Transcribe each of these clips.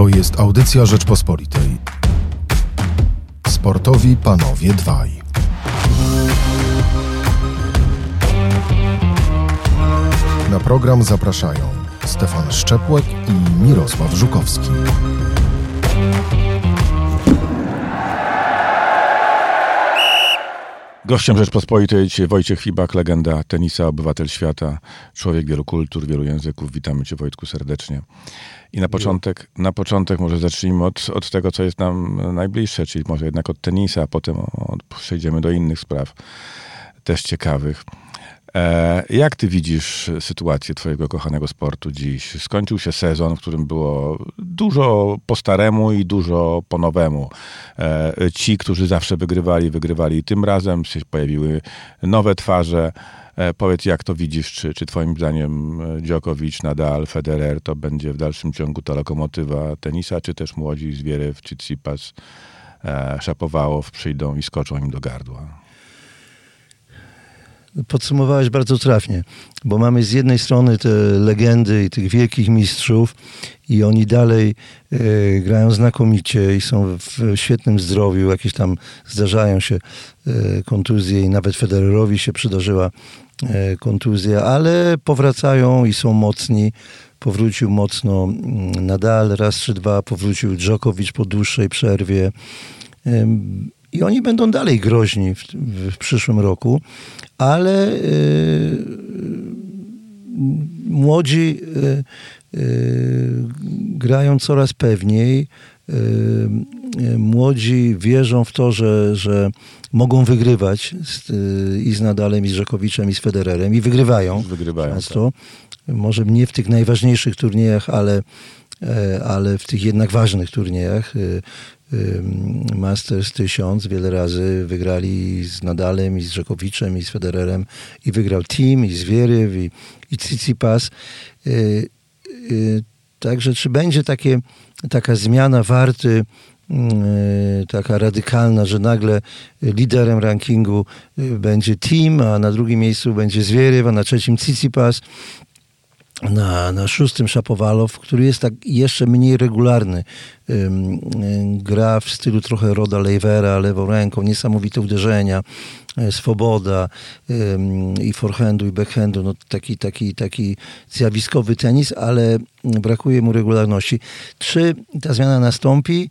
To jest audycja Rzeczpospolitej. Sportowi panowie dwaj. Na program zapraszają Stefan Szczepłek i Mirosław Żukowski. Gościem Rzeczpospolitej dzisiaj Wojciech Fibak, legenda tenisa, obywatel świata, człowiek wielu kultur, wielu języków. Witamy cię Wojtku serdecznie. I na początek, na początek może zacznijmy od, od tego, co jest nam najbliższe, czyli może jednak od tenisa, a potem od, przejdziemy do innych spraw, też ciekawych. E, jak ty widzisz sytuację twojego kochanego sportu dziś? Skończył się sezon, w którym było dużo po staremu i dużo po nowemu. E, ci, którzy zawsze wygrywali, wygrywali tym razem, się pojawiły nowe twarze. E, powiedz, jak to widzisz? Czy, czy twoim zdaniem Djokovic, Nadal, Federer to będzie w dalszym ciągu ta lokomotywa tenisa, czy też młodzi Zwierew, czy Tsipas, Szapowałow przyjdą i skoczą im do gardła? Podsumowałeś bardzo trafnie, bo mamy z jednej strony te legendy i tych wielkich mistrzów i oni dalej e, grają znakomicie i są w świetnym zdrowiu, jakieś tam zdarzają się e, kontuzje i nawet Federerowi się przydarzyła e, kontuzja, ale powracają i są mocni. Powrócił mocno mm, Nadal, raz czy dwa, powrócił Djokovic po dłuższej przerwie. I oni będą dalej groźni w, w przyszłym roku, ale y, młodzi y, y, grają coraz pewniej. Młodzi wierzą w to, że, że mogą wygrywać z, i z Nadalem, i z Rzekowiczem, i z Federerem. I wygrywają. Wygrywają często. Tak. Może nie w tych najważniejszych turniejach, ale, ale w tych jednak ważnych turniejach. Masters 1000 wiele razy wygrali z Nadalem i z Rzekowiczem i z Federerem i wygrał Team i Zwieryw i, i Tsitsipas. Także czy będzie takie, taka zmiana warty y, taka radykalna, że nagle liderem rankingu będzie Team, a na drugim miejscu będzie Zwieryw, a na trzecim Tsitsipas na, na szóstym Szapowalow, który jest tak jeszcze mniej regularny. Gra w stylu trochę Roda Lejwera, lewą ręką, niesamowite uderzenia, e, swoboda i forehandu i backhandu, no taki, taki, taki zjawiskowy tenis, ale brakuje mu regularności. Czy ta zmiana nastąpi?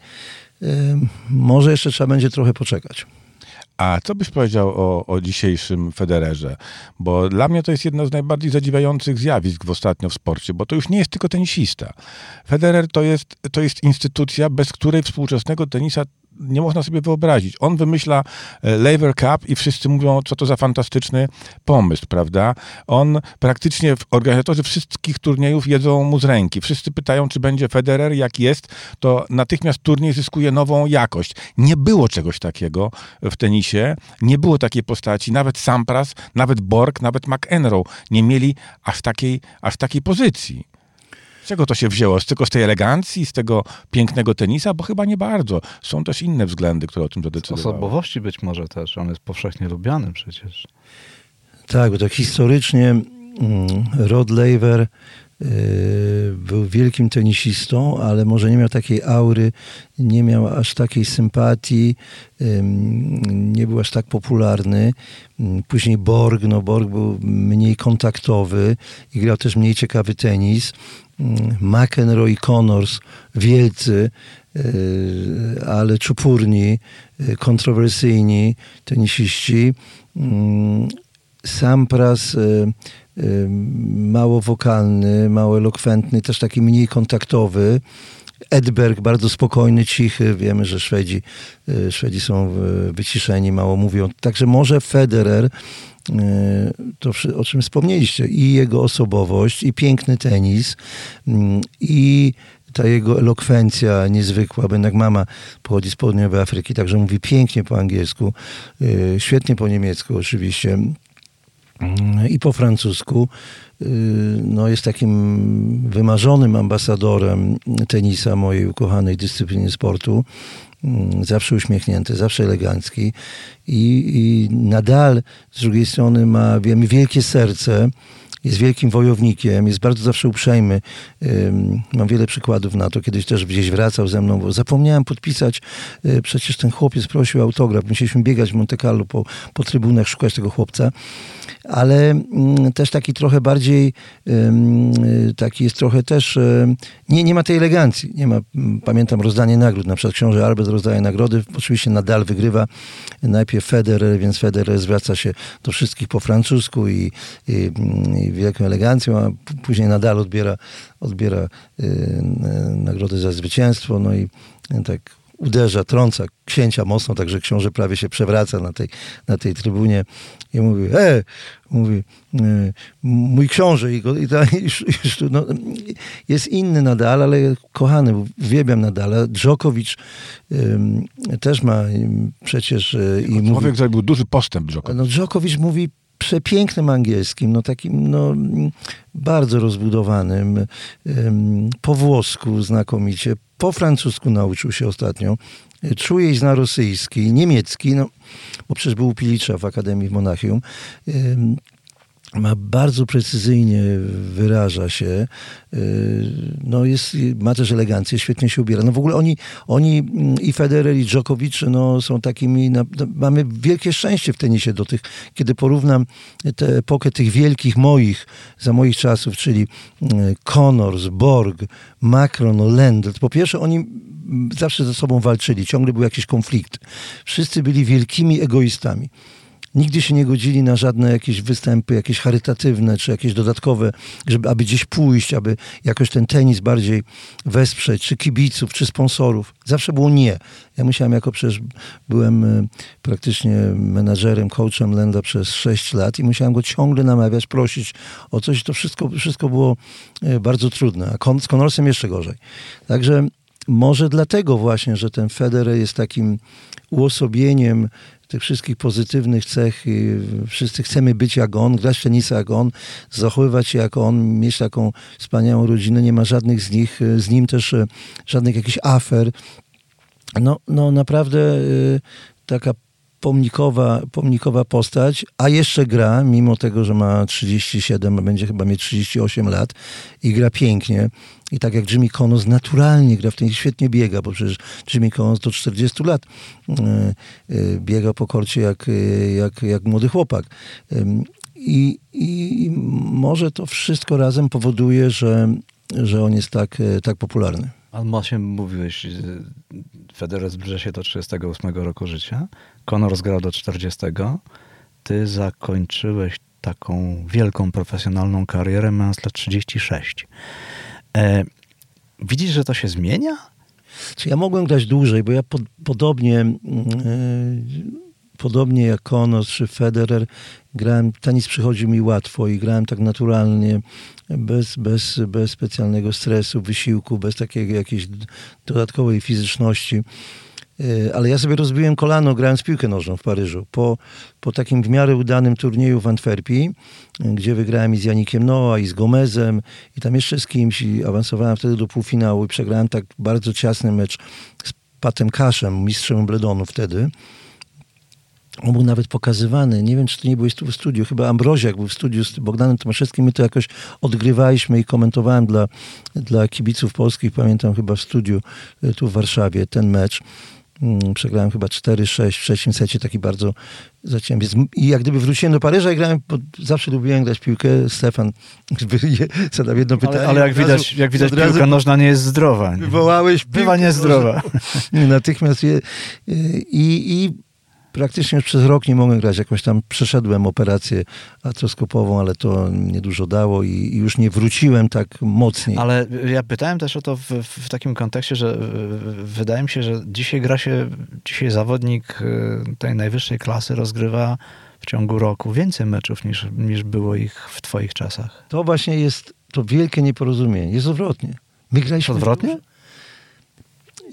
Może jeszcze trzeba będzie trochę poczekać. A co byś powiedział o, o dzisiejszym Federerze? Bo dla mnie to jest jedno z najbardziej zadziwiających zjawisk w ostatnio w sporcie, bo to już nie jest tylko tenisista. Federer to jest, to jest instytucja, bez której współczesnego tenisa nie można sobie wyobrazić. On wymyśla e, Lever Cup i wszyscy mówią, co to za fantastyczny pomysł, prawda? On praktycznie, organizatorzy wszystkich turniejów jedzą mu z ręki. Wszyscy pytają, czy będzie Federer. Jak jest, to natychmiast turniej zyskuje nową jakość. Nie było czegoś takiego w tenisie. Nie było takiej postaci. Nawet Sampras, nawet Borg, nawet McEnroe nie mieli aż takiej, aż takiej pozycji czego to się wzięło? Z tylko z tej elegancji, z tego pięknego tenisa? Bo chyba nie bardzo. Są też inne względy, które o tym zadecydowały. Z osobowości być może też. On jest powszechnie lubiany przecież. Tak, bo tak historycznie mm, Rod Laver był wielkim tenisistą, ale może nie miał takiej aury, nie miał aż takiej sympatii, nie był aż tak popularny. Później Borg, no Borg był mniej kontaktowy i grał też mniej ciekawy tenis. McEnroe i Connors, wielcy, e, ale czupurni, e, kontrowersyjni tenisiści. Sampras mało wokalny, mało elokwentny, też taki mniej kontaktowy. Edberg bardzo spokojny, cichy. Wiemy, że Szwedzi, Szwedzi są wyciszeni, mało mówią. Także może Federer E, to, o czym wspomnieliście, i jego osobowość, i piękny tenis, mm, i ta jego elokwencja niezwykła, bo jednak mama pochodzi z południowej Afryki, także mówi pięknie po angielsku, świetnie po niemiecku oczywiście i po francusku. E, no, jest takim wymarzonym ambasadorem tenisa, mojej ukochanej dyscypliny sportu. Mm, zawsze uśmiechnięty, zawsze elegancki i, i nadal z drugiej strony ma, wiemy, wielkie serce jest wielkim wojownikiem, jest bardzo zawsze uprzejmy. Mam wiele przykładów na to. Kiedyś też gdzieś wracał ze mną, bo zapomniałem podpisać. Y, przecież ten chłopiec prosił autograf. Musieliśmy biegać w Monte Carlo po, po trybunach, szukać tego chłopca. Ale mm, też taki trochę bardziej, y, taki jest trochę też, nie, nie ma tej elegancji. Nie ma, pamiętam rozdanie nagród. Na przykład książę Albert rozdaje nagrody. Oczywiście Nadal wygrywa najpierw Federer, więc Federer zwraca się do wszystkich po francusku i, i, i wielką elegancją, a później nadal odbiera, odbiera y, nagrodę za zwycięstwo, no i tak uderza, trąca księcia mocno, także książę prawie się przewraca na tej, na tej trybunie i mówi, e, mówi, mój książę i, go, i, ta, i, i no, jest inny nadal, ale kochany, uwielbiam nadal. Dżokowicz też ma przecież... E, i Człowiek mówi, zrobił duży postęp Dżokowicz. No Dżokowicz mówi przepięknym angielskim, no takim no, bardzo rozbudowanym, po włosku znakomicie, po francusku nauczył się ostatnio, czuje i zna rosyjski, niemiecki, no, bo przecież był Pilicza w Akademii w Monachium ma bardzo precyzyjnie wyraża się, y, no jest, ma też elegancję, świetnie się ubiera. No w ogóle oni, oni mm, i Federer i Djokovic no, są takimi, no, mamy wielkie szczęście w tenisie do tych, kiedy porównam tę epokę tych wielkich moich, za moich czasów, czyli y, Connors, Borg, Macron, Lendl. Po pierwsze oni zawsze ze sobą walczyli, ciągle był jakiś konflikt. Wszyscy byli wielkimi egoistami. Nigdy się nie godzili na żadne jakieś występy, jakieś charytatywne, czy jakieś dodatkowe, żeby, aby gdzieś pójść, aby jakoś ten tenis bardziej wesprzeć, czy kibiców, czy sponsorów. Zawsze było nie. Ja musiałem, jako przecież byłem e, praktycznie menadżerem, coachem Lenda przez 6 lat i musiałem go ciągle namawiać, prosić o coś. To wszystko, wszystko było e, bardzo trudne. A z Connorsem jeszcze gorzej. Także może dlatego właśnie, że ten Federer jest takim uosobieniem tych wszystkich pozytywnych cech. Wszyscy chcemy być jak on, grać tenisa jak on, zachowywać się jak on, mieć taką wspaniałą rodzinę. Nie ma żadnych z nich, z nim też e, żadnych jakichś afer. No, no naprawdę e, taka pomnikowa, pomnikowa postać, a jeszcze gra, mimo tego, że ma 37, a będzie chyba mieć 38 lat i gra pięknie. I tak jak Jimmy Connors naturalnie gra w ten świetnie biega, bo przecież Jimmy Connors do 40 lat e, e, biega po korcie jak, e, jak, jak młody chłopak. I, I może to wszystko razem powoduje, że, że on jest tak, tak popularny. Ale właśnie mówiłeś, Federer zbliża się do 38 roku życia, Conor grał do 40. Ty zakończyłeś taką wielką profesjonalną karierę mając lat 36. E, widzisz, że to się zmienia? Ja mogłem grać dłużej, bo ja pod, podobnie, e, podobnie jak Konos czy Federer, grałem, tenis przychodził mi łatwo i grałem tak naturalnie, bez, bez, bez specjalnego stresu, wysiłku, bez takiej jakiejś dodatkowej fizyczności. E, ale ja sobie rozbiłem kolano grając piłkę nożną w Paryżu. Po, po takim w miarę udanym turnieju w Antwerpii, gdzie wygrałem i z Janikiem Noa, i z Gomezem, i tam jeszcze z kimś, i awansowałem wtedy do półfinału i przegrałem tak bardzo ciasny mecz z Patem Kaszem, mistrzem Bledonu wtedy. On był nawet pokazywany. Nie wiem, czy to nie byłeś tu w studiu. Chyba Ambroziak był w studiu z Bogdanem Tomaszewskim. My to jakoś odgrywaliśmy i komentowałem dla, dla kibiców polskich. Pamiętam chyba w studiu e, tu w Warszawie ten mecz. Mm, przegrałem chyba 4-6 w trzecim secie, taki bardzo zaciąłem. I jak gdyby wróciłem do Paryża i grałem, zawsze lubiłem grać piłkę. Stefan zadał jedno pytanie. Ale, ale jak, widać, jak widać piłka nożna nie jest zdrowa. Wywołałeś Bywa niezdrowa. Natychmiast je, i, i praktycznie już przez rok nie mogłem grać. Jakąś tam przeszedłem operację artroskopową, ale to niedużo dało i, i już nie wróciłem tak mocniej. Ale ja pytałem też o to w, w, takim kontekście, że wydaje mi się, że dzisiaj gra się, dzisiaj zawodnik y, tej najwyższej klasy rozgrywa w ciągu roku więcej meczów niż, niż było ich w twoich czasach. To właśnie jest to wielkie nieporozumienie. Jest odwrotnie. My graliśmy... Odwrotnie?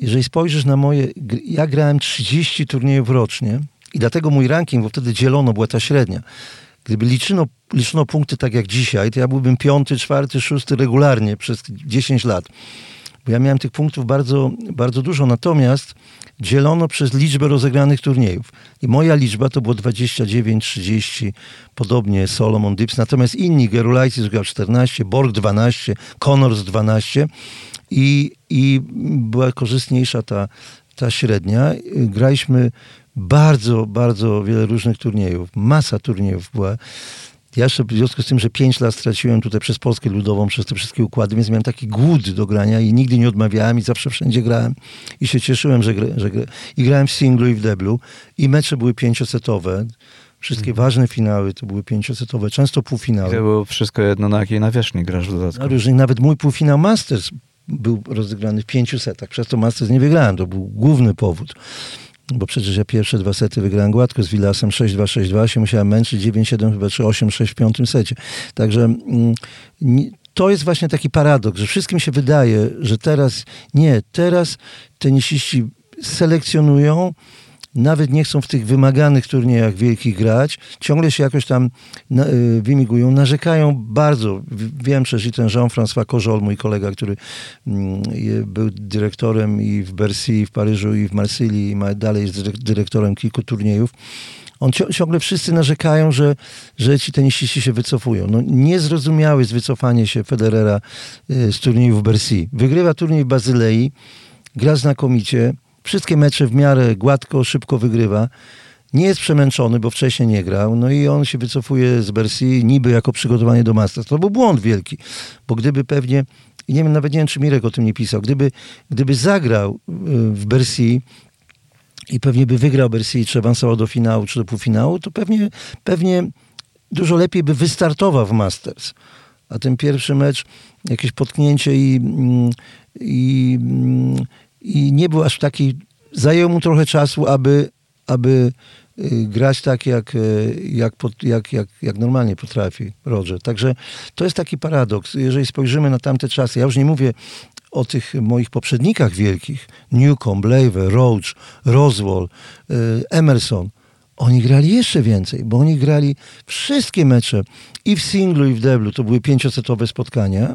jeżeli spojrzysz na moje, ja grałem 30 turniejów rocznie i dlatego mój ranking, bo wtedy dzielono, była ta średnia. Gdyby liczono, liczono punkty tak jak dzisiaj, to ja byłbym piąty, czwarty, szósty regularnie przez 10 lat. bo ja miałem tych punktów bardzo, bardzo dużo, natomiast dzielono przez liczbę rozegranych turniejów. I moja liczba to było 29, 30, podobnie Solomon Dips, natomiast inni, Gerulaitis grał 14, Borg 12, Connors 12 i, i była korzystniejsza ta, ta średnia. Graliśmy bardzo, bardzo wiele różnych turniejów. Masa turniejów była. Ja jeszcze w związku z tym, że 5 lat straciłem tutaj przez Polskę Ludową, przez te wszystkie układy, więc miałem taki głód do grania i nigdy nie odmawiałem i zawsze wszędzie grałem. I się cieszyłem, że, grę, że grę. I grałem w singlu i w deblu. I mecze były pięciosetowe. Wszystkie Mhm. ważne finały to były pięciosetowe, często półfinały. to było wszystko jedno, na jakiej nawierzchni grasz w dodatku. Na różnych, nawet mój półfinał Masters był rozegrany w pięciu setach. Przez to Masters nie wygrałem. To był główny powód. Bo przecież ja pierwsze dwa sety wygrałem gładko z Villasem. 6-2, 6-2, się musiałem męczyć. 9-7 chyba, czy 8-6 w piątym secie. Także mm, to jest właśnie taki paradoks, że wszystkim się wydaje, że teraz nie, teraz tenisiści selekcjonują, nawet nie chcą w tych wymaganych turniejach wielkich grać, ciągle się jakoś tam na, y, wymigują, narzekają bardzo. Wiem przecież i ten Jean-François Kożol, mój kolega, który je- był dyrektorem i w Bercy, w Paryżu, i w Marsylii, i ma, dalej jest dyrek- dyrektorem kilku turniejów. On ciągle wszyscy narzekają, że, że ci tenisiści się wycofują. No, niezrozumiałe jest wycofanie się Federera y, z turnieju w Bercy. Wygrywa turniej w Bazylei, gra znakomicie, wszystkie mecze w miarę gładko, szybko wygrywa. Nie jest przemęczony, bo wcześniej nie grał. No i on się wycofuje z Bercy niby jako przygotowanie do Masters. To był błąd wielki, bo gdyby pewnie, i nie wiem, nawet nie wiem, czy Mirek o tym nie pisał, gdyby, gdyby zagrał y, w Bercy i pewnie by wygrał Bercy, czy awansował do finału, czy do półfinału, to pewnie, pewnie dużo lepiej by wystartował w Masters. A ten pierwszy mecz, jakieś potknięcie i, mm, i, mm, i nie był aż taki, zajęło mu trochę czasu, aby, aby y, grać tak, jak, y, jak, jak, jak, jak normalnie potrafi Roger. Także to jest taki paradoks. Jeżeli spojrzymy na tamte czasy, ja już nie mówię o tych moich poprzednikach wielkich, Newcomb, Blaver, Roach, Roswell, y, Emerson, oni grali jeszcze więcej, bo oni grali wszystkie mecze i w singlu, i w deblu. To były pięciosetowe spotkania.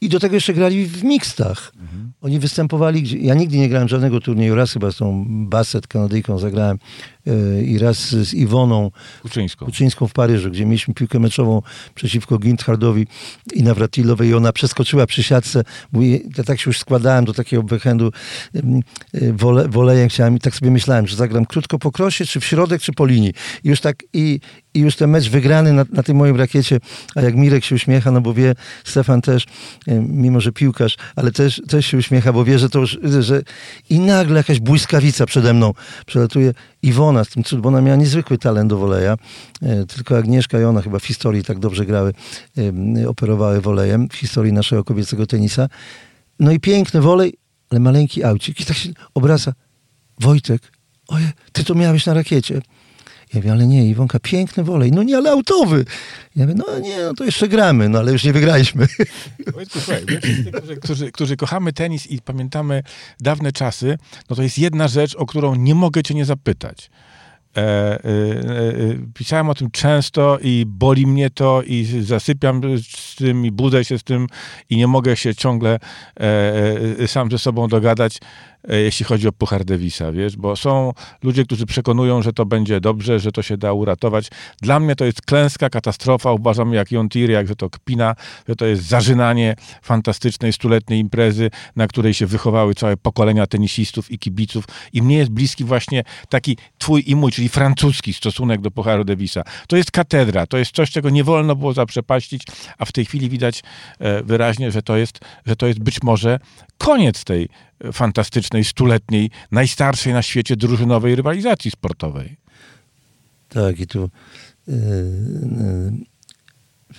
I do tego jeszcze grali w mixtach. Oni występowali, ja nigdy nie grałem żadnego turnieju, raz chyba z tą Bassett Kanadyjką zagrałem i raz z Iwoną Kuczyńską. Kuczyńską w Paryżu, gdzie mieliśmy piłkę meczową przeciwko Ginthardowi i Nawratilowej i ona przeskoczyła przy siatce. Bo ja tak się już składałem do takiego backhandu y, wole, wolejem chciałem i tak sobie myślałem, że zagram krótko po krosie, czy w środek, czy po linii. I już tak, i, i już ten mecz wygrany na, na tym moim rakiecie, a jak Mirek się uśmiecha, no bo wie, Stefan też, y, mimo że piłkarz, ale też, też się uśmiecha, bo wie, że to już, że i nagle jakaś błyskawica przede mną przelatuje. Iwona z tym cud, bo ona miała niezwykły talent do woleja. E, Tylko Agnieszka i ona chyba w historii tak dobrze grały, operowały wolejem, w historii naszego kobiecego tenisa. No i piękny wolej, ale maleńki aucik. I tak się obraca. Wojtek, oje, ty to miałeś na rakiecie. Ja mówię, ale nie, Iwonka, piękny wolej. No nie, ale autowy. Ja mówię, no nie, no to jeszcze gramy, no ale już nie wygraliśmy. Wojtku, słuchaj, którzy, którzy, którzy kochamy tenis i pamiętamy dawne czasy, no to jest jedna rzecz, o którą nie mogę cię nie zapytać. E, e, e, pisałem o tym często i boli mnie to i zasypiam z tym i budzę się z tym i nie mogę się ciągle e, e, sam ze sobą dogadać, jeśli chodzi o Puchar Davisa, wiesz, bo są ludzie, którzy przekonują, że to będzie dobrze, że to się da uratować. Dla mnie to jest klęska, katastrofa, uważam jak Jon jak że to kpina, że to jest zażynanie fantastycznej stuletniej imprezy, na której się wychowały całe pokolenia tenisistów i kibiców i mnie jest bliski właśnie taki twój i mój, czyli francuski stosunek do Pucharu Davisa. To jest katedra, to jest coś, czego nie wolno było zaprzepaścić, a w tej chwili widać e, wyraźnie, że to jest, że to jest być może koniec tej fantastycznej, stuletniej, najstarszej na świecie drużynowej rywalizacji sportowej. Tak, i tu yy,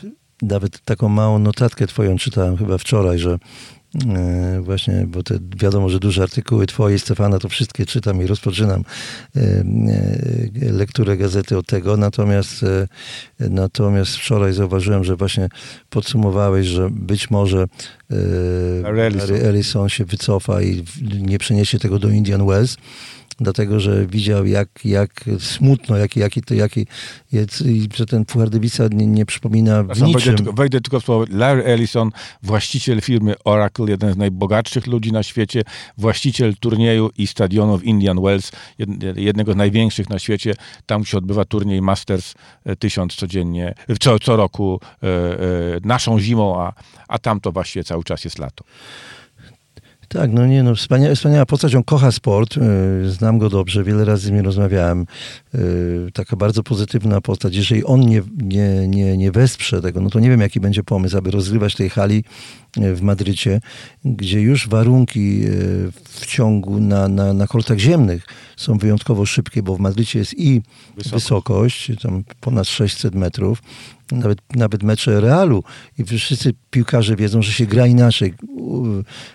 yy, nawet taką małą notatkę twoją czytałem chyba wczoraj, że właśnie, bo te wiadomo, że duże artykuły twoje i Stefana to wszystkie czytam i rozpoczynam yy, yy, lekturę gazety od tego, natomiast natomiast wczoraj zauważyłem, że właśnie podsumowałeś, że być może Larry Ellison. Się wycofa i nie przeniesie tego do Indian Wells. Dlatego że widział, jak, jak smutno, jaki, jaki to, jaki, jest, i że ten Puchar Davisa nie, nie przypomina w niczym. Wejdę, tylko- wejdę tylko w słowo. Larry Ellison, właściciel firmy Oracle, jeden z najbogatszych ludzi na świecie, właściciel turnieju i stadionu w Indian Wells, jed- jednego z największych na świecie. Tam się odbywa turniej Masters e, 1000 codziennie, co, co roku, e, e, naszą zimą, a, a tam to właściwie cały czas jest lato. Tak, no nie, no wspania, wspaniała postać, on kocha sport, y, znam go dobrze, wiele razy z nim rozmawiałem, y, taka bardzo pozytywna postać. Jeżeli on nie, nie, nie, nie wesprze tego, no to nie wiem, jaki będzie pomysł, aby rozgrywać tej hali y, w Madrycie, gdzie już warunki y, w ciągu na, na, na kortach ziemnych są wyjątkowo szybkie, bo w Madrycie jest i Wysokość. wysokość, tam ponad 600 metrów, nawet, nawet mecze Realu i wszyscy piłkarze wiedzą, że się gra inaczej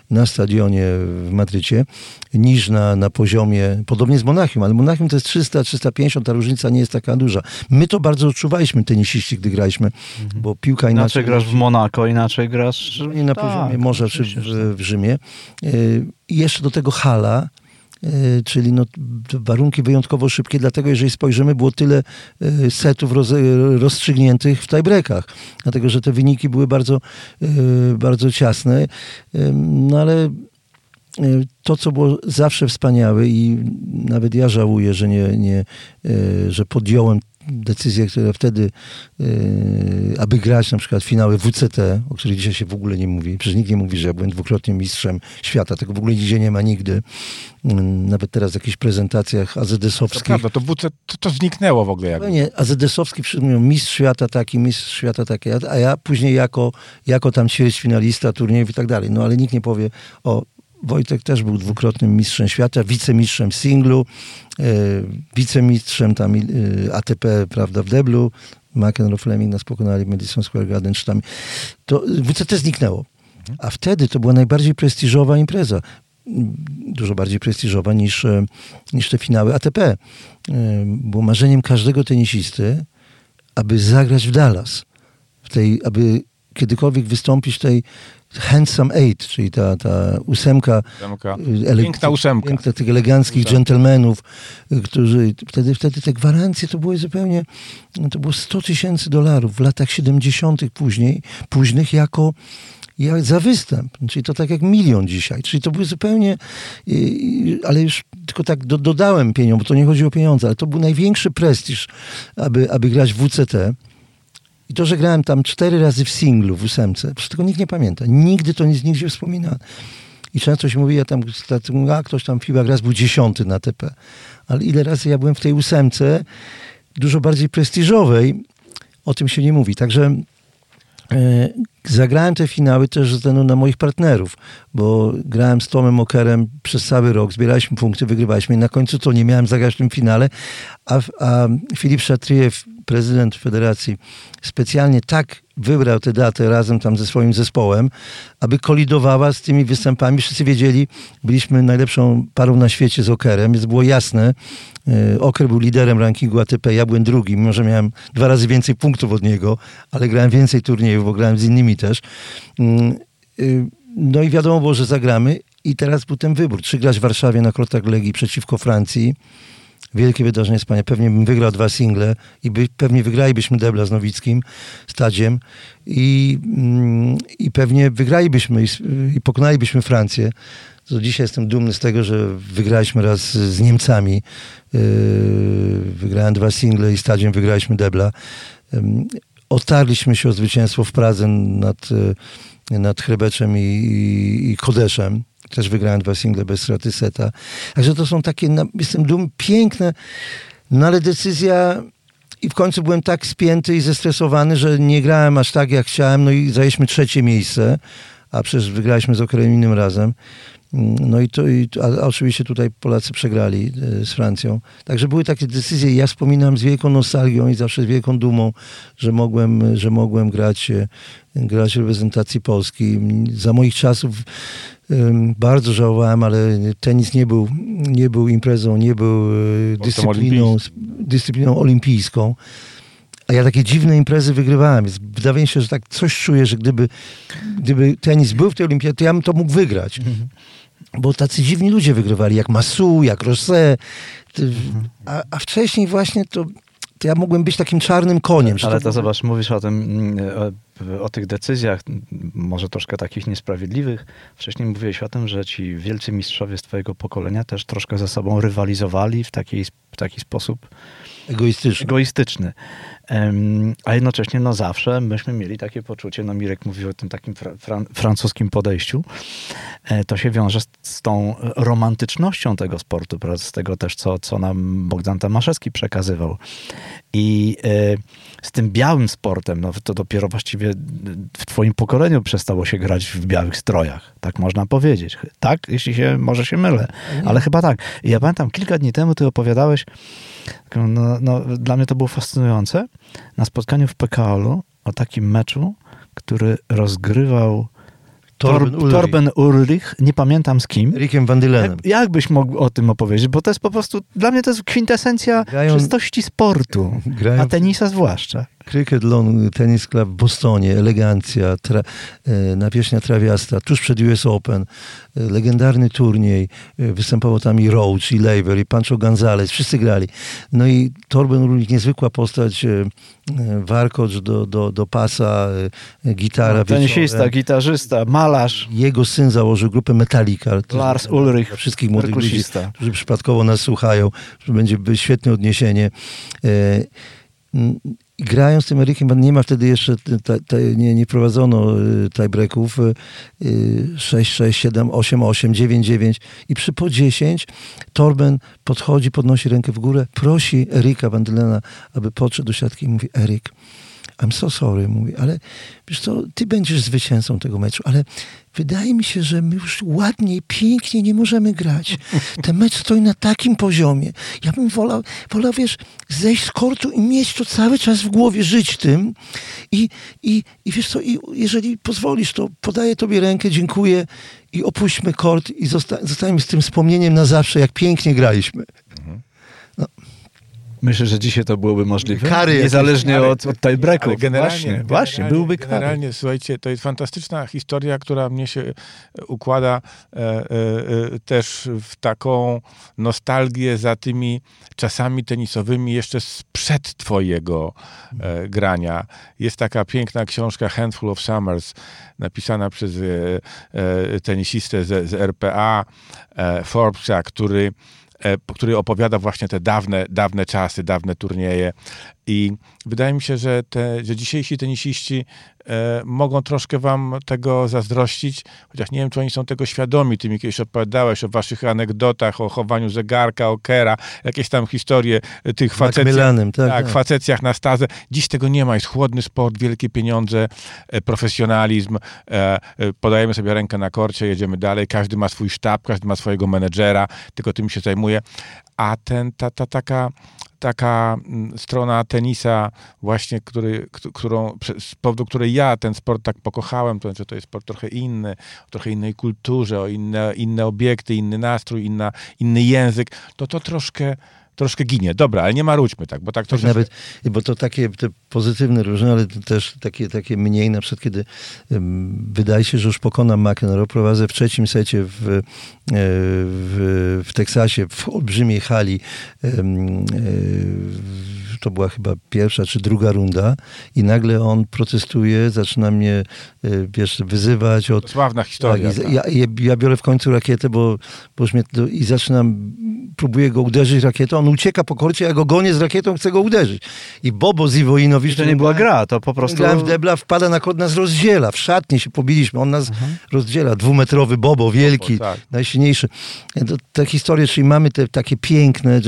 na stadionie w Madrycie niż na, na poziomie, podobnie z Monachium, ale Monachium to jest 300, 350, ta różnica nie jest taka duża. My to bardzo odczuwaliśmy, tenisiści, gdy graliśmy, bo piłka inaczej... Inaczej grasz w Monako, inaczej grasz... Nie na Tak, poziomie morza czy w, w Rzymie. Y, I jeszcze do tego hala, czyli no, warunki wyjątkowo szybkie, dlatego jeżeli spojrzymy, było tyle y, setów roz, rozstrzygniętych w tiebreakach, dlatego że te wyniki były bardzo, y, bardzo ciasne, no ale to, co było zawsze wspaniałe i nawet ja żałuję, że, nie, nie, że podjąłem decyzję, która wtedy, y, aby grać na przykład finały WCT, o których dzisiaj się w ogóle nie mówi. Przecież nikt nie mówi, że ja byłem dwukrotnym mistrzem świata. Tego w ogóle nigdzie nie ma nigdy. Mm, Nawet teraz w jakichś prezentacjach To AZS-owskich. prawda, to, WC, to, to zniknęło w ogóle. Jak. Nie, AZS-owski przyjmują mistrz świata taki, mistrz świata taki, a- a ja później jako, jako tam ćwierćfinalista turniejów i tak dalej. No ale nikt nie powie, o, Wojtek też był dwukrotnym mistrzem świata, wicemistrzem singlu, e, wicemistrzem tam e, ATP, prawda, w deblu. McEnroe, Fleming nas pokonali w Madison Square Garden, czy tam. To WCT zniknęło. A wtedy to była najbardziej prestiżowa impreza. Dużo bardziej prestiżowa niż, e, niż te finały ATP. E, Było marzeniem każdego tenisisty, aby zagrać w Dallas. W tej, aby kiedykolwiek wystąpić w tej Handsome Eight, czyli ta, ta ósemka. Ósemka. y, ele- Piękna ósemka. Piękna tych eleganckich Ósemka. dżentelmenów, y, którzy wtedy, wtedy te gwarancje to były zupełnie, to było 100 tysięcy dolarów w latach 70. później, późnych jako jak za występ. Czyli to tak jak milion dzisiaj. Czyli to były zupełnie, y, ale już tylko tak do, dodałem pieniądze, bo to nie chodzi o pieniądze, ale to był największy prestiż, aby, aby grać w WCT. I to, że grałem tam cztery razy w singlu, w ósemce, tego nikt nie pamięta. Nigdy to nic nigdzie wspomina. I często się mówi, ja tam, a ktoś tam FIBA raz był dziesiąty na TP. Ale ile razy ja byłem w tej ósemce, dużo bardziej prestiżowej, o tym się nie mówi. Także e, zagrałem te finały też ze względu na moich partnerów, bo grałem z Tomem Okerem przez cały rok, zbieraliśmy punkty, wygrywaliśmy i na końcu to nie miałem zagrać w tym finale, a, a Filip Szatriew, prezydent federacji, specjalnie tak wybrał tę datę razem tam ze swoim zespołem, aby kolidowała z tymi występami. Wszyscy wiedzieli, byliśmy najlepszą parą na świecie z Okerem, więc było jasne. E, Oker był liderem rankingu ATP, ja byłem drugi, mimo że miałem dwa razy więcej punktów od niego, ale grałem więcej turniejów, bo grałem z innymi też. Mm, y, No i wiadomo było, że zagramy i teraz był ten wybór, czy grać w Warszawie na krotach Legii przeciwko Francji, Wielkie wydarzenie Spania. Pewnie bym wygrał dwa single i by, pewnie wygralibyśmy debla z Nowickim, stadziem i, mm, i pewnie wygralibyśmy i, i pokonalibyśmy Francję. To dzisiaj jestem dumny z tego, że wygraliśmy raz z Niemcami. Yy, wygrałem dwa single i stadziem wygraliśmy debla. Ym, Otarliśmy się o zwycięstwo w Pradze nad, y, nad Chrebeczem i, i, i Kodeszem. Też wygrałem dwa single bez straty seta. Także to są takie, jestem dumny, piękne, no ale decyzja i w końcu byłem tak spięty i zestresowany, że nie grałem aż tak jak chciałem, no i zajęliśmy trzecie miejsce, a przecież wygraliśmy z innym razem. Mm, No i to, i, a, a oczywiście tutaj Polacy przegrali e, z Francją. Także były takie decyzje ja wspominam z wielką nostalgią i zawsze z wielką dumą, że mogłem, że mogłem grać, e, grać w reprezentacji Polski. Za moich czasów bardzo żałowałem, ale tenis nie był, nie był imprezą, nie był e, dyscypliną, dyscypliną olimpijską. A ja takie dziwne imprezy wygrywałem. Więc wydaje mi się, że tak coś czuję, że gdyby, gdyby tenis był w tej olimpiadzie, to ja bym to mógł wygrać. Bo tacy dziwni ludzie wygrywali, jak Masu, jak Rosé. A, a wcześniej właśnie to, to ja mogłem być takim czarnym koniem. Ale to było- zobacz, mówisz o tym, mm, o, o tych decyzjach, może troszkę takich niesprawiedliwych. Wcześniej mówiłeś o tym, że ci wielcy mistrzowie z twojego pokolenia też troszkę ze sobą rywalizowali w taki, w taki sposób Egoistyczny. egoistyczny. A jednocześnie no zawsze myśmy mieli takie poczucie, no Mirek mówił o tym takim fra, fran, francuskim podejściu, e, to się wiąże z, z tą romantycznością tego sportu, z tego też, co, co nam Bogdan Tomaszewski przekazywał. I e, z tym białym sportem, no to dopiero właściwie w twoim pokoleniu przestało się grać w białych strojach, tak można powiedzieć. Tak, jeśli się, może się mylę, ale chyba tak. I ja pamiętam, kilka dni temu ty opowiadałeś, no, no, dla mnie to było fascynujące, na spotkaniu w PKL-u o takim meczu, który rozgrywał Torben Tor- Ulrich. Torben Ulrich, nie pamiętam z kim. Rickiem Van Dylenem. Jak, jak byś mógł o tym opowiedzieć? Bo to jest po prostu, dla mnie to jest kwintesencja Grają- czystości sportu, Grają a tenisa zwłaszcza. Cricket Lawn Tennis Club w Bostonie, elegancja, tra, e, nawierzchnia trawiasta, tuż przed US Open, e, legendarny turniej, e, występował tam i Roach, i Lever, i Pancho Gonzalez, wszyscy grali. No i Torben Ulrich, niezwykła postać, warkocz do, do, do pasa, gitara, No, Tenisista, gitarzysta, malarz, Jego syn założył grupę Metallica. Lars Ulrich, wszystkich młodych ludzi, którzy przypadkowo nas słuchają, że będzie świetne odniesienie. Grając z tym Erykiem, nie ma wtedy jeszcze, ta, ta, nie, nie prowadzono y, tiebreaków, y, y, 6, 6, 7, 8, 8, 9, 9 i przy po 10 Torben podchodzi, podnosi rękę w górę, prosi Eryka Wandylena, aby podszedł do siatki i mówi, Eryk, I'm so sorry, mówi, ale wiesz co, ty będziesz zwycięzcą tego meczu, ale wydaje mi się, że my już ładniej, pięknie nie możemy grać. Ten mecz stoi na takim poziomie. Ja bym wolał, wolał wiesz, zejść z kortu i mieć to cały czas w głowie, żyć tym. I, i, i wiesz co, i jeżeli pozwolisz, to podaję tobie rękę, dziękuję i opuśćmy kort i zosta- zostańmy z tym wspomnieniem na zawsze, jak pięknie graliśmy. Myślę, że dzisiaj to byłoby możliwe. Kary Niezależnie ale- od, od tiebreaków. Ale generalnie, Właśnie, właśnie, byłby kary. Generalnie, słuchajcie, to jest fantastyczna historia, która mnie się e, układa e, e, e, też w taką nostalgię za tymi czasami tenisowymi jeszcze sprzed twojego e, grania. Jest taka piękna książka Handful of Summers, napisana przez e, tenisistę z, z RPA, Forbesa, który który opowiada właśnie te dawne, dawne czasy, dawne turnieje. I wydaje mi się, że, te, że dzisiejsi tenisiści e, mogą troszkę wam tego zazdrościć, chociaż nie wiem, czy oni są tego świadomi. Ty mi kiedyś opowiadałeś o waszych anegdotach, o chowaniu zegarka, o kera, jakieś tam historie e, tych. Macmillanem, tak, tak, tak. facecjach na stazę. Dziś tego nie ma. Jest chłodny sport, wielkie pieniądze, e, profesjonalizm. E, e, podajemy sobie rękę na korcie, jedziemy dalej. Każdy ma swój sztab, każdy ma swojego menedżera, tylko tym się zajmuje. A ten, ta, ta taka taka mm, strona tenisa właśnie, który, którą, z powodu której ja ten sport tak pokochałem, to znaczy to jest sport trochę inny, o trochę innej kulturze, o inne, inne obiekty, inny nastrój, inna, inny język, to to troszkę, troszkę ginie. Dobra, ale nie marudźmy tak, bo tak Tak troszkę... nawet, bo to takie te pozytywne różne, ale też takie, takie mniej, na przykład kiedy wydaje się, że już pokonam McEnroe, prowadzę w trzecim secie w, e, w, w Teksasie, w olbrzymiej hali, e, to była chyba pierwsza czy druga runda i nagle on protestuje, zaczyna mnie, e, wiesz, wyzywać od, Sławna historia. tak, tak. ja, ja, ja biorę w końcu rakietę, bo, bo już mnie, i zaczynam, próbuję go uderzyć rakietą, on ucieka po korcie, ja go gonię z rakietą, chcę go uderzyć. I Bobo Ziwoinowicz... To nie była gra, to po prostu... Grałem w debla, wpada na kort, nas rozdziela. W szatni się pobiliśmy, on nas Mhm. rozdziela. Dwumetrowy Bobo, wielki, tak. najsilniejszy. To, te historie, czyli mamy te takie piękne,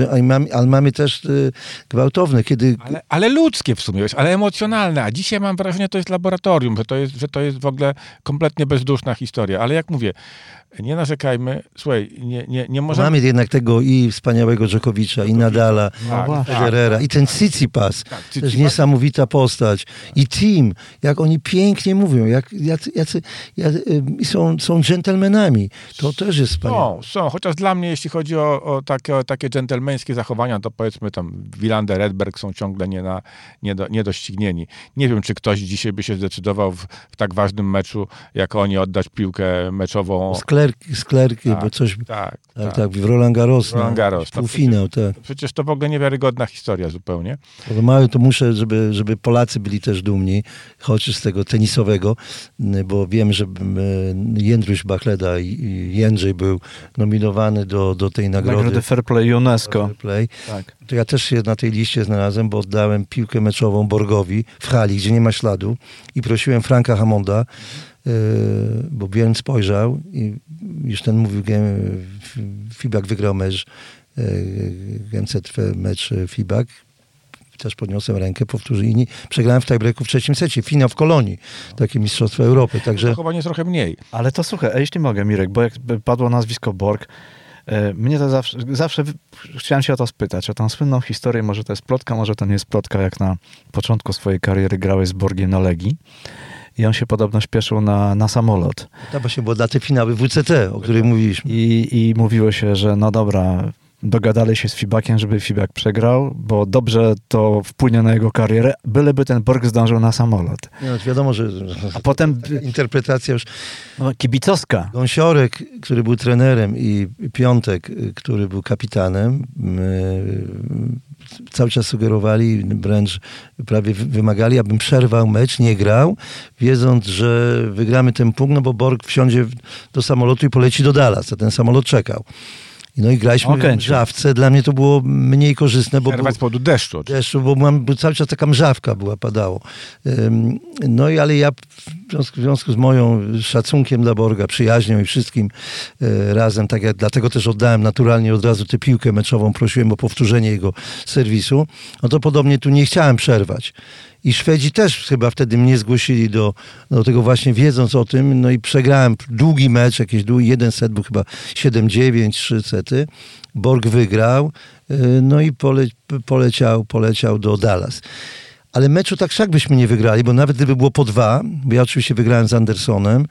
ale, mamy, też y, gwałtowne, kiedy... Ale, ale ludzkie w sumie, ale emocjonalne. A dzisiaj mam wrażenie, że to jest laboratorium, że to jest, że to jest w ogóle kompletnie bezduszna historia. Ale jak mówię, nie narzekajmy. Słuchaj, nie, nie, nie możemy... Mamy jednak tego i wspaniałego Dżokowicza, i Nadala, Tak, i właśnie. Federera, i ten Tsitsipas, Tak, też niesamowita postać, i Team, jak oni pięknie mówią, jak, jacy, jacy, jacy, y, są, są dżentelmenami, to też jest wspaniałe. Są, są. Chociaż dla mnie, jeśli chodzi o, o takie, o takie dżentelmeńskie zachowania, to powiedzmy tam Wilander, Redberg są ciągle nie, na, nie, do, niedoścignieni. Nie wiem, czy ktoś dzisiaj by się zdecydował w, w tak ważnym meczu, jak oni, oddać piłkę meczową. Sklerki, sklerki Tak, bo coś, Tak, tak, tak, w Roland Garros, Roland no, Garros, no półfinał, tak. Przecież to w ogóle niewiarygodna historia zupełnie. Bo Mały to muszę, żeby, żeby Polacy byli też dumni, chociaż z tego tenisowego, bo wiem, że Jędruś Bachleda i Jędrzej był nominowany do, do tej nagrody. Nagrody Fair Play UNESCO. Fair Play. Tak. To ja też się na tej liście znalazłem, bo oddałem piłkę meczową Borgowi w hali, gdzie nie ma śladu i prosiłem Franka Hamonda, bo Björn spojrzał i już ten mówił, Fibak wygrał mecz, yy, GMZ mecz yy, Fibak. Też podniosłem rękę, powtórzyli inni. Przegrałem w tiebreaku w trzecim secie. Finał w Kolonii. Takie Mistrzostwo Europy. Także Zachowanie jest trochę mniej. Ale to słuchaj, a jeśli mogę, Mirek, bo jak padło nazwisko Borg, e, mnie to zawsze, zawsze chciałem się o to spytać, o tą słynną historię, może to jest plotka, może to nie jest plotka, jak na początku swojej kariery grałeś z Borgiem na Legii i on się podobno śpieszył na, na samolot to właśnie było dla te finały WCT, o której mówiliśmy. I, i mówiło się, że no dobra, dogadali się z Fibakiem, żeby Fibak przegrał, bo dobrze to wpłynie na jego karierę, byleby ten Borg zdążył na samolot. Nie, no, wiadomo, że A potem interpretacja już no, kibicowska. Gąsiorek, który był trenerem i Piątek, y, który był kapitanem, y, cały czas sugerowali, wręcz prawie wy- wymagali, abym przerwał mecz, nie grał, wiedząc, że wygramy ten punkt, no bo Borg wsiądzie do samolotu i poleci do Dallas, a ten samolot czekał. I No i graliśmy Okej. w Żawce. Dla mnie to było mniej korzystne, bo był, z powodu deszczu. deszczu, bo, mam, bo cały czas taka mrzawka była, padało. Ym, No i ale ja w związku, w związku z moją szacunkiem dla Borga, przyjaźnią i wszystkim e, razem, tak jak dlatego też oddałem naturalnie od razu tę piłkę meczową, prosiłem o powtórzenie jego serwisu, no to podobnie tu nie chciałem przerwać. I Szwedzi też chyba wtedy mnie zgłosili do, do tego właśnie wiedząc o tym, no i przegrałem długi mecz, jakiś długi, jeden set był chyba 7-9, trzy sety. Borg wygrał, y, no i pole, poleciał, poleciał do Dallas. Ale meczu tak wszak byśmy nie wygrali, bo nawet gdyby było po dwa, bo ja oczywiście wygrałem z Andersonem,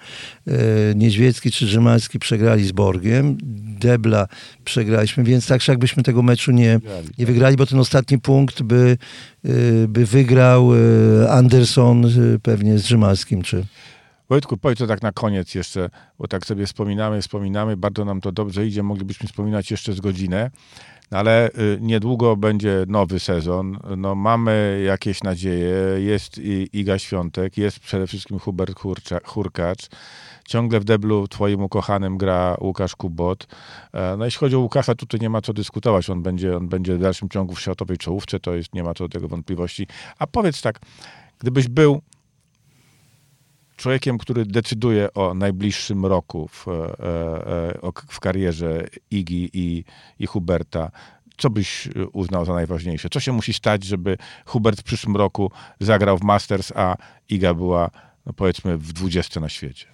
e, Niedźwiecki czy Rzymalski przegrali z Borgiem, Debla przegraliśmy, więc tak wszak byśmy tego meczu nie, nie wygrali, bo ten ostatni punkt by, e, by wygrał e, Anderson pewnie z Rzymalskim, czy... Wojtku, powiedz to tak na koniec jeszcze, bo tak sobie wspominamy, wspominamy, bardzo nam to dobrze idzie, moglibyśmy wspominać jeszcze z godzinę, ale y, niedługo będzie nowy sezon, no mamy jakieś nadzieje, jest Iga Świątek, jest przede wszystkim Hubert Hurkacz, ciągle w deblu twoim ukochanym gra Łukasz Kubot. E, No jeśli chodzi o Łukasza, tutaj nie ma co dyskutować, on będzie, on będzie w dalszym ciągu w światowej czołówce, to jest, nie ma co do tego wątpliwości. A powiedz tak, gdybyś był człowiekiem, który decyduje o najbliższym roku w, e, e, w karierze Igi i, i Huberta, co byś e, uznał za najważniejsze? Co się musi stać, żeby Hubert w przyszłym roku zagrał w Masters, a Iga była, no powiedzmy, w 20 na świecie?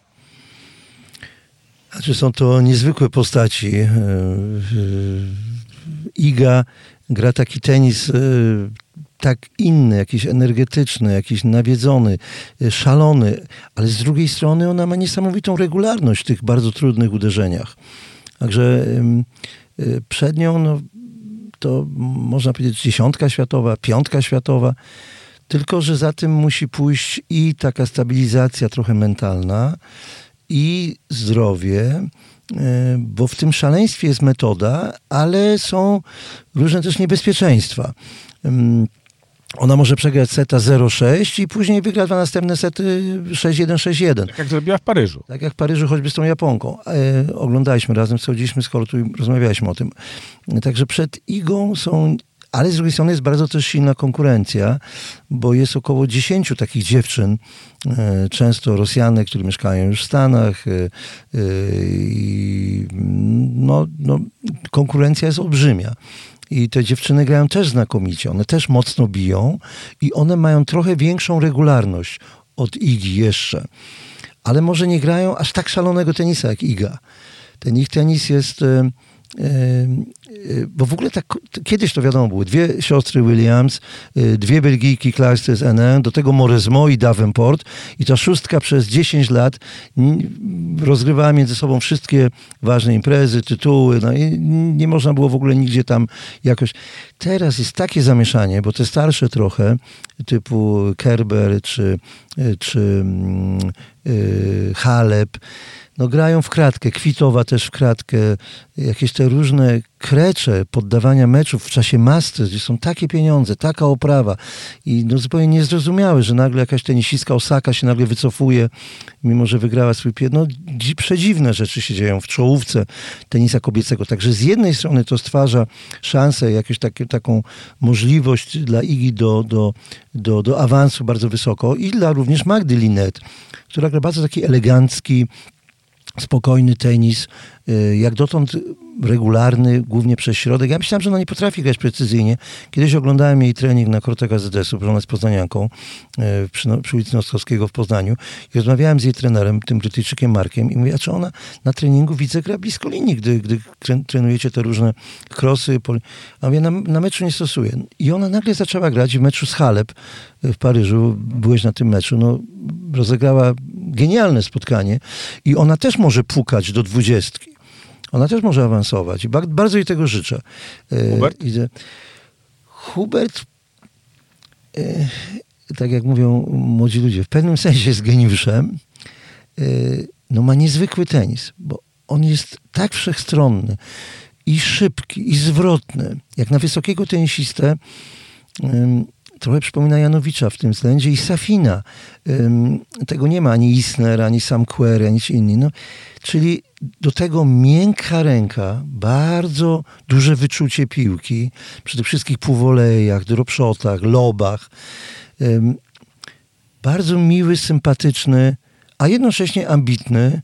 Znaczy są to niezwykłe postaci. Iga gra taki tenis tak inny, jakiś energetyczny, jakiś nawiedzony, e, szalony, ale z drugiej strony ona ma niesamowitą regularność w tych bardzo trudnych uderzeniach. Także e, przed nią no, to można powiedzieć dziesiątka światowa, piątka światowa. Tylko, że za tym musi pójść i taka stabilizacja trochę mentalna, i zdrowie, e, bo w tym szaleństwie jest metoda, ale są różne też niebezpieczeństwa. Ona może przegrać seta 0-6 i później wygra dwa następne sety 6-1, 6-1. Tak jak zrobiła w Paryżu. Tak jak w Paryżu, choćby z tą Japonką. E, oglądaliśmy razem, schodziliśmy z kortu i rozmawialiśmy o tym. Także przed Igą są... Ale z drugiej strony jest bardzo też silna konkurencja, bo jest około 10 takich dziewczyn, e, często Rosjanek, które mieszkają już w Stanach. e, e, I no, no, konkurencja jest olbrzymia. I te dziewczyny grają też znakomicie. One też mocno biją i one mają trochę większą regularność od Igi jeszcze ale może nie grają aż tak szalonego tenisa jak Iga. Ten ich tenis jest, bo w ogóle tak, kiedyś to wiadomo było, dwie siostry Williams, y, dwie Belgijki Clijsters NN, do tego Moresmo i Davenport. I ta szóstka przez 10 lat rozgrywała między sobą wszystkie ważne imprezy, tytuły, no i nie można było w ogóle nigdzie tam jakoś... Teraz jest takie zamieszanie, bo te starsze trochę, typu Kerber czy, y, czy yy, Halep, no grają w kratkę, Kwitowa też w kratkę, jakieś te różne krecze poddawania meczów w czasie Masters, gdzie są takie pieniądze, taka oprawa i no zupełnie niezrozumiałe, że nagle jakaś tenisistka Osaka się nagle wycofuje, mimo że wygrała swój pied. No przedziwne rzeczy się dzieją w czołówce tenisa kobiecego. Także z jednej strony to stwarza szansę, jakąś takie, taką możliwość dla Igi do, do, do, do awansu bardzo wysoko i dla również Magdy Linet, która gra bardzo taki elegancki, spokojny tenis, y, jak dotąd regularny, głównie przez środek. Ja myślałem, że ona nie potrafi grać precyzyjnie. Kiedyś oglądałem jej trening na Korteka ZS-u, bo ona jest poznanianką y, przy, no, przy ulicy Noskowskiego w Poznaniu i rozmawiałem z jej trenerem, tym Brytyjczykiem Markiem i mówię, a czy ona na treningu widzę gra blisko linii, gdy, gdy trenujecie te różne krosy. A mówię, na, na meczu nie stosuje. I ona nagle zaczęła grać w meczu z Halep w Paryżu. Byłeś na tym meczu. No, rozegrała genialne spotkanie i ona też może pukać do dwudziestki. Ona też może awansować i bardzo jej tego życzę. E, Hubert? Hubert, e, tak jak mówią młodzi ludzie, w pewnym sensie jest geniuszem. E, no ma niezwykły tenis, bo on jest tak wszechstronny i szybki, i zwrotny, jak na wysokiego tenisistę trochę przypomina Janowicza w tym względzie i Safina. Tego nie ma ani Isner, ani Sam Query, ani inni. No, czyli do tego miękka ręka, bardzo duże wyczucie piłki, przy tych wszystkich półwolejach, dropshotach, lobach. Bardzo miły, sympatyczny, a jednocześnie ambitny,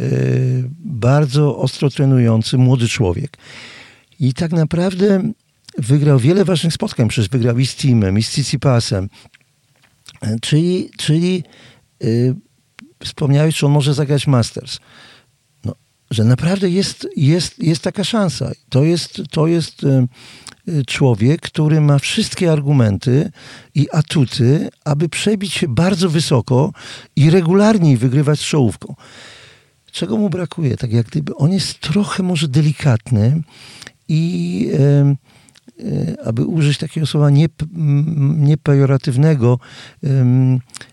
e, bardzo ostro trenujący młody człowiek. I tak naprawdę wygrał wiele ważnych spotkań, przecież wygrał i z Teamem, i z Cicipasem. E, czyli, czyli yy, wspomniałeś, że on może zagrać Masters. No, że naprawdę jest, jest, jest taka szansa. To jest, to jest yy, człowiek, który ma wszystkie argumenty i atuty, aby przebić się bardzo wysoko i regularnie wygrywać z czołówką. Czego mu brakuje? Tak jak gdyby on jest trochę może delikatny i aby użyć takiego słowa niepejoratywnego,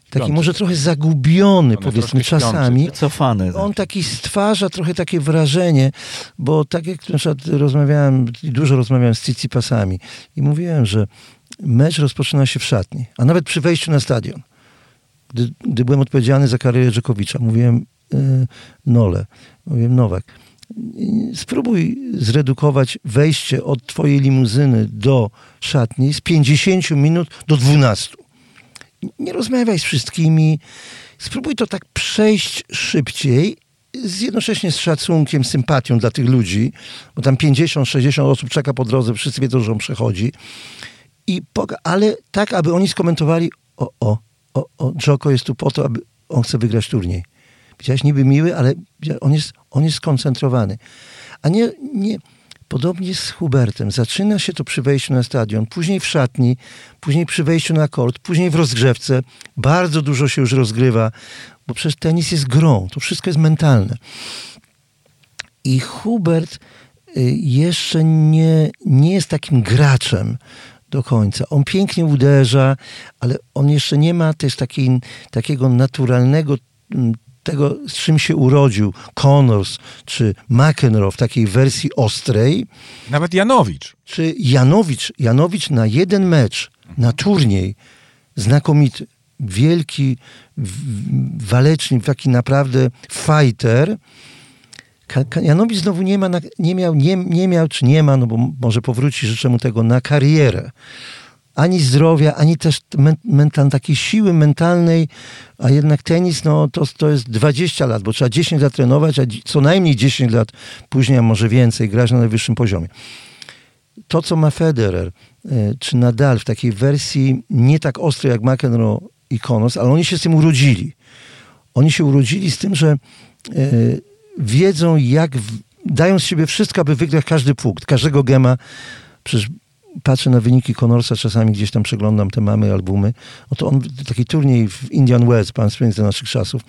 taki może trochę zagubiony, powiedzmy, czasami. Wycofany. Tak. On taki stwarza trochę takie wrażenie, bo tak jak na przykład rozmawiałem, dużo rozmawiałem z Cicipasami i mówiłem, że mecz rozpoczyna się w szatni, a nawet przy wejściu na stadion. Gdy, gdy byłem odpowiedzialny za karierę Dżekowicza, mówiłem yy, Nole, mówiłem Nowak, spróbuj zredukować wejście od twojej limuzyny do szatni z 50 minut do 12. Nie rozmawiaj z wszystkimi. Spróbuj to tak przejść szybciej, z jednocześnie z szacunkiem, sympatią dla tych ludzi, bo tam 50-60 osób czeka po drodze, wszyscy wiedzą, że on przechodzi. I ale tak, aby oni skomentowali, o, o, o, o, Joko jest tu po to, aby on chce wygrać turniej. Widziałeś, niby miły, ale on jest, on jest skoncentrowany. A nie, nie, podobnie z Hubertem. Zaczyna się to przy wejściu na stadion, później w szatni, później przy wejściu na kort, później w rozgrzewce. Bardzo dużo się już rozgrywa, bo przecież tenis jest grą. To wszystko jest mentalne. I Hubert y, jeszcze nie, nie jest takim graczem do końca. On pięknie uderza, ale on jeszcze nie ma też takiej, takiego naturalnego mm, tego, z czym się urodził Connors czy McEnroe w takiej wersji ostrej. Nawet Janowicz. Czy Janowicz, Janowicz na jeden mecz, na turniej, znakomity, wielki walecznik, taki naprawdę fighter. Janowicz znowu nie, ma, nie, miał, nie, nie miał, czy nie ma, no bo może powróci, życzę mu tego, na karierę ani zdrowia, ani też mental, takiej siły mentalnej, a jednak tenis, no to, to jest 20 lat, bo trzeba 10 lat trenować, a co najmniej 10 lat później, a może więcej, grać na najwyższym poziomie. To, co ma Federer, e, czy Nadal w takiej wersji nie tak ostrej jak McEnroe i Connors, ale oni się z tym urodzili. Oni się urodzili z tym, że e, wiedzą, jak dają z siebie wszystko, aby wygrać każdy punkt, każdego gema. Przecież patrzę na wyniki Connorsa, czasami gdzieś tam przeglądam te mamy, albumy. Oto on, taki turniej w Indian Wells, pan Springs za naszych czasów,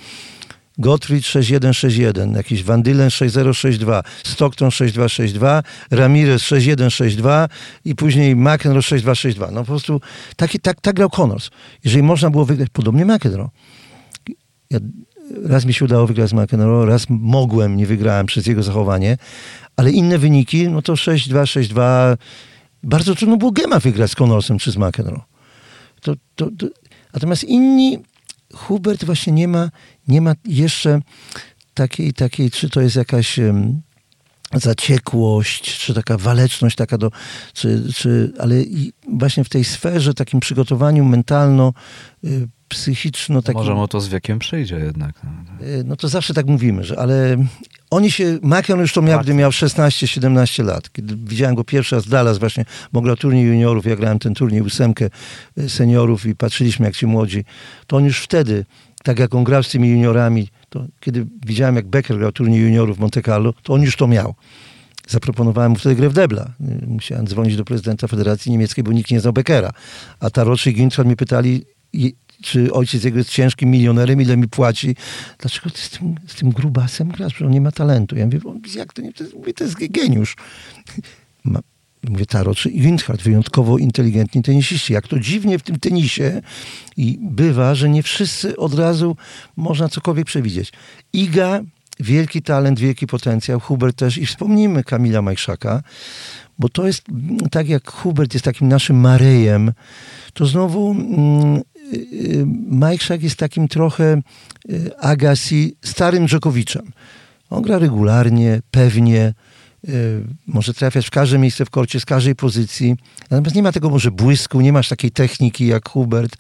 Gottfried 6161, jakiś Van Dylen 6062, Stockton 6262, Ramirez 6162 i później McEnroe 6262. No po prostu taki, tak, tak grał Connors. Jeżeli można było wygrać, podobnie McEnroe. Ja, raz mi się udało wygrać z McEnroe, raz mogłem, nie wygrałem przez jego zachowanie, ale inne wyniki, no to 6-2, 6-2. Bardzo trudno było Gema wygrać z Connorsem czy z McEnroe. To, to, to, natomiast inni Hubert właśnie nie ma, nie ma jeszcze takiej, takiej, czy to jest jakaś um, zaciekłość, czy taka waleczność taka do, czy, czy, ale właśnie w tej sferze, takim przygotowaniu mentalno, y, psychiczno. Takim, Może mu to z wiekiem przyjdzie jednak. No. Y, no to zawsze tak mówimy, że ale oni się, Makion już to miał, gdy miał 16-17 lat. Kiedy widziałem go pierwszy raz Dallas właśnie, bo grał turniej juniorów, ja grałem ten turniej ósemkę y, seniorów i patrzyliśmy jak ci młodzi, to on już wtedy, tak jak on grał z tymi juniorami, to kiedy widziałem jak Becker grał turniej juniorów w Monte Carlo, to on już to miał. Zaproponowałem mu wtedy grę w debla. Y, musiałem dzwonić do prezydenta Federacji Niemieckiej, bo nikt nie znał Beckera. A Taroczy i Gintrad mi pytali, czy ojciec jego jest ciężkim milionerem, ile mi płaci. Dlaczego ty z tym, z tym grubasem grasz? Przecież on nie ma talentu. Ja mówię, jak to nie? To jest, mówię, to jest geniusz. Ma, mówię, Taro, czy Windhard, wyjątkowo inteligentni tenisiści. Jak to dziwnie w tym tenisie i bywa, że nie wszyscy od razu można cokolwiek przewidzieć. Iga, wielki talent, wielki potencjał, Hubert też i wspomnijmy Kamila Majszaka, bo to jest, tak jak Hubert jest takim naszym Marejem, to znowu mm, y, y, Shack jest takim trochę y, Agassi starym Dżokowiczem. On gra regularnie, pewnie, może trafiać w każde miejsce w korcie, z każdej pozycji. Natomiast nie ma tego może błysku, nie masz takiej techniki jak Hubert,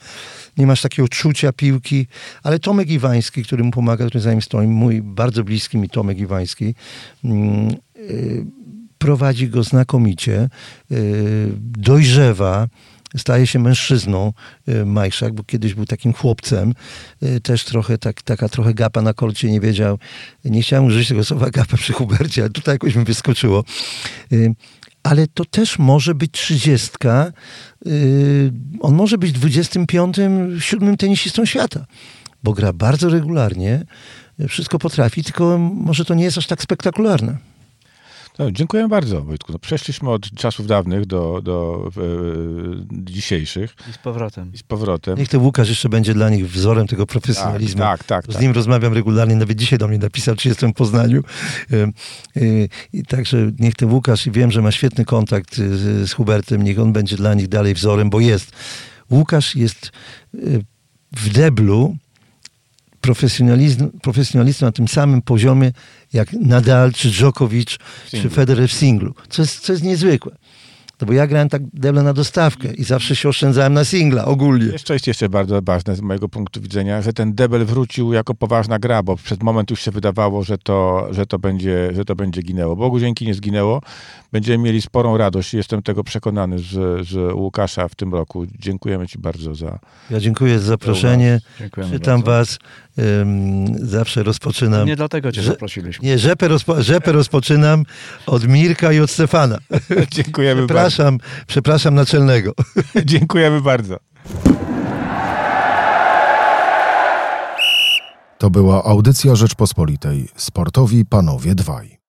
nie masz takiego czucia piłki, ale Tomek Iwański, który mu pomaga, który za nim stoi, mój bardzo bliski mi Tomek Iwański, mm, prowadzi go znakomicie, dojrzewa, staje się mężczyzną y, Majszak, bo kiedyś był takim chłopcem. Y, też trochę, tak, taka trochę gapa na korcie, nie wiedział. Nie chciałem użyć tego słowa gapa przy Hubercie, ale tutaj jakoś mi wyskoczyło. Y, ale to też może być trzydziestka. On może być 25, siódmym tenisistą świata, bo gra bardzo regularnie, wszystko potrafi, tylko może to nie jest aż tak spektakularne. No, dziękuję bardzo, Wojtku. No, przeszliśmy od czasów dawnych do, do e, dzisiejszych. I z powrotem. I z powrotem. Niech ten Łukasz jeszcze będzie dla nich wzorem tego profesjonalizmu. Tak, tak, tak. Z nim tak. rozmawiam regularnie, nawet dzisiaj do mnie napisał, czy jestem w Poznaniu. E, e, I także niech ten Łukasz, i wiem, że ma świetny kontakt z, z Hubertem, niech on będzie dla nich dalej wzorem, bo jest. Łukasz jest e, w deblu profesjonalizm, profesjonalistą na tym samym poziomie jak Nadal, czy Djokovic, czy Federer w singlu. Co jest, co jest niezwykłe. No bo ja grałem tak deble na dostawkę i zawsze się oszczędzałem na singla ogólnie. Jeszcze jest jeszcze bardzo ważne z mojego punktu widzenia, że ten debel wrócił jako poważna gra, bo przed moment już się wydawało, że to, że to, będzie, że to będzie ginęło. Bogu dzięki nie zginęło. Będziemy mieli sporą radość jestem tego przekonany z, z Łukasza w tym roku. Dziękujemy Ci bardzo za. Ja dziękuję za zaproszenie. Czytam bardzo. Was. Um, zawsze rozpoczynam. Nie dlatego Cię zaprosiliśmy. Nie, rzepę, rozpo, rzepę rozpoczynam od Mirka i od Stefana. Dziękujemy przepraszam, bardzo. Przepraszam naczelnego. Dziękujemy bardzo. To była audycja Rzeczpospolitej. Sportowi panowie dwaj.